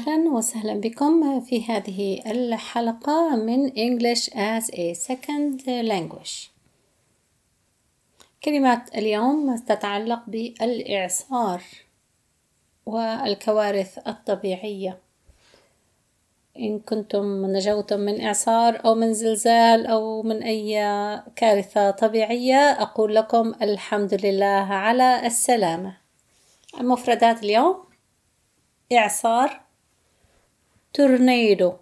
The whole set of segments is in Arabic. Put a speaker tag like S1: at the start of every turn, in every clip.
S1: أهلا وسهلا بكم في هذه الحلقة من English as a Second Language. كلمات اليوم تتعلق بالإعصار والكوارث الطبيعية. إن كنتم نجوتم من إعصار أو من زلزال أو من أي كارثة طبيعية أقول لكم الحمد لله على السلامة. المفردات اليوم إعصار tornado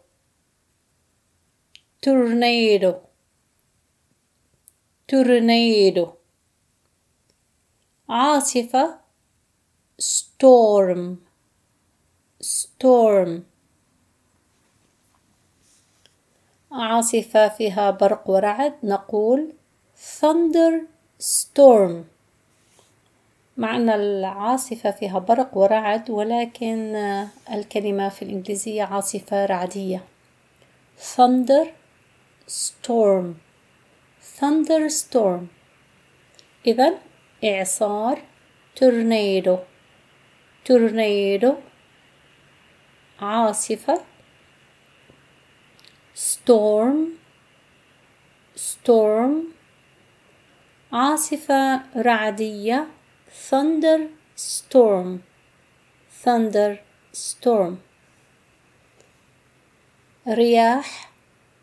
S1: tornado tornado عاصفة storm storm عاصفة فيها برق ورعد نقول thunder storm مع أن العاصفة فيها برق ورعد ولكن الكلمة في الإنجليزية عاصفة رعدية. Thunder storm. Thunder storm. إذا إعصار tornado. Tornado. عاصفة. Storm. Storm. عاصفة رعدية. Thunder storm thunder storm رياح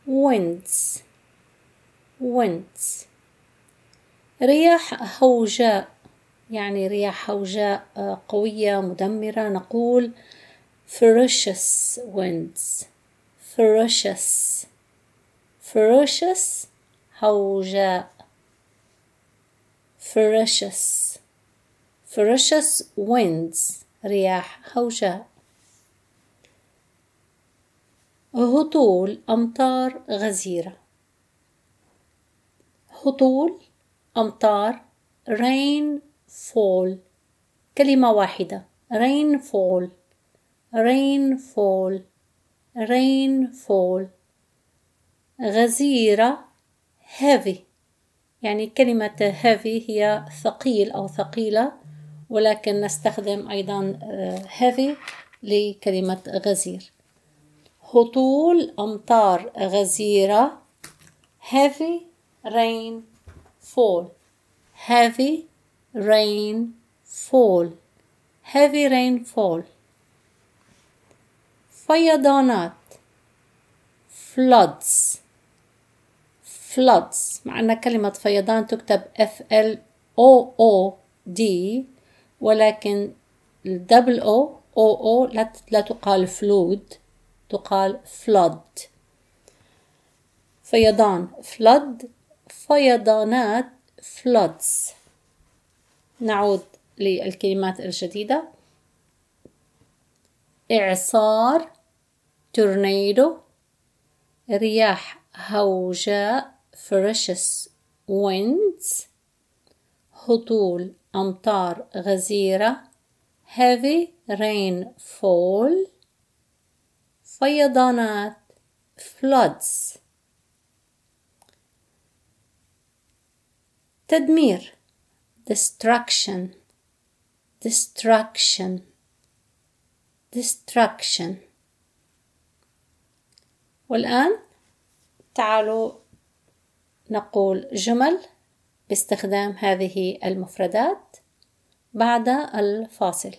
S1: winds winds رياح هوجاء يعني رياح هوجاء قوية مدمرة نقول ferocious winds ferocious ferocious هوجاء ferocious ferocious winds رياح هوجاء هطول أمطار غزيرة. هطول أمطار rain fall كلمة واحدة. rain fall rain fall rain fall غزيرة heavy. يعني كلمة heavy هي ثقيل أو ثقيلة. ولكن نستخدم أيضا heavy لكلمة غزير. هطول أمطار غزيرة. heavy rain fall heavy rain fall heavy rain fall فيضانات. floods. floods. مع أن كلمة فيضان تكتب F L O O D. ولكن الدبل O O O لا تقال فلود تقال flood. فيضان flood فيضانات floods. نعود للكلمات الجديدة. إعصار tornado رياح هوجاء ferocious winds هطول أمطار غزيرة heavy rainfall فيضانات floods تدمير destruction destruction destruction والآن تعالوا نقول جمل باستخدام هذه المفردات بعد الفاصل.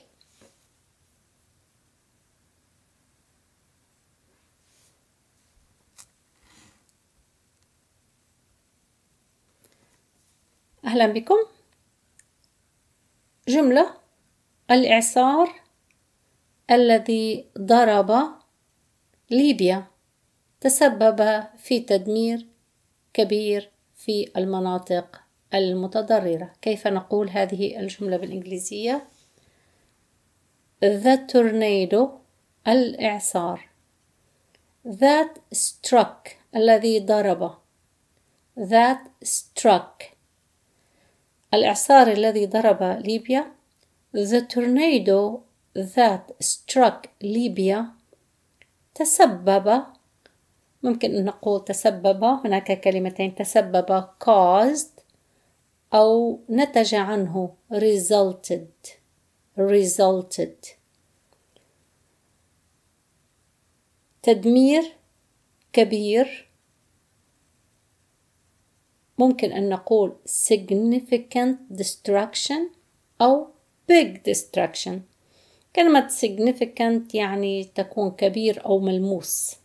S1: أهلا بكم. جملة الإعصار الذي ضرب ليبيا تسبب في تدمير كبير في المناطق. المتضررة. كيف نقول هذه الجملة بالإنجليزية؟ The tornado الإعصار. That struck الذي ضرب. That struck. الإعصار الذي ضرب ليبيا. The tornado that struck Libya تسبب. ممكن أن نقول تسبب. هناك كلمتين. تسبب caused. أو نتج عنه resulted resulted تدمير كبير ممكن أن نقول significant destruction أو big destruction كلمة significant يعني تكون كبير أو ملموس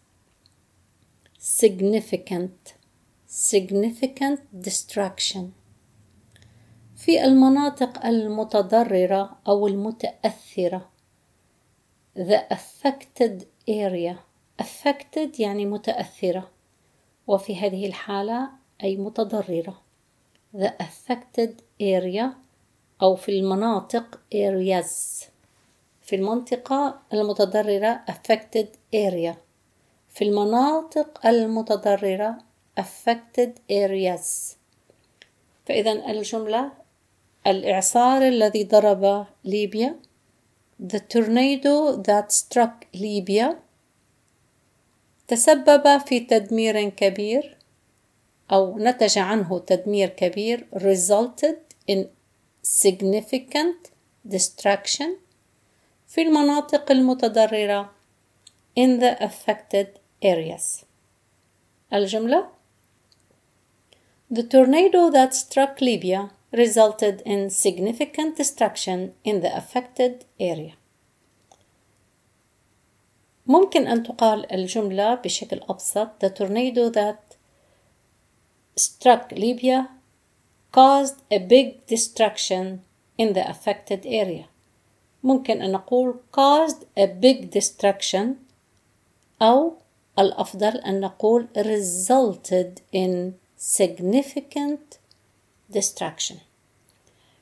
S1: significant significant destruction في المناطق المتضررة أو المتأثرة. The affected area. Affected يعني متأثرة. وفي هذه الحالة أي متضررة. The affected area أو في المناطق areas. في المنطقة المتضررة affected area. في المناطق المتضررة affected areas. فإذا الجملة الإعصار الذي ضرب ليبيا The tornado that struck Libya تسبب في تدمير كبير أو نتج عنه تدمير كبير resulted in significant destruction في المناطق المتضررة in the affected areas الجملة The tornado that struck Libya resulted in significant destruction in the affected area. ممكن أن تقال الجملة بشكل أبسط The tornado that struck Libya caused a big destruction in the affected area. ممكن أن نقول caused a big destruction أو الأفضل أن نقول resulted in significant destruction.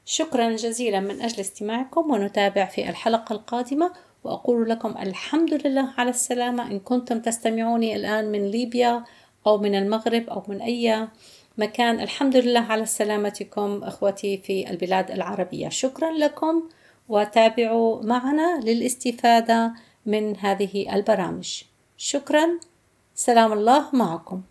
S1: شكرا جزيلا من أجل استماعكم ونتابع في الحلقة القادمة وأقول لكم الحمد لله على السلامة. إن كنتم تستمعوني الآن من ليبيا أو من المغرب أو من أي مكان الحمد لله على سلامتكم أخوتي في البلاد العربية. شكرا لكم وتابعوا معنا للاستفادة من هذه البرامج. شكرا سلام الله معكم.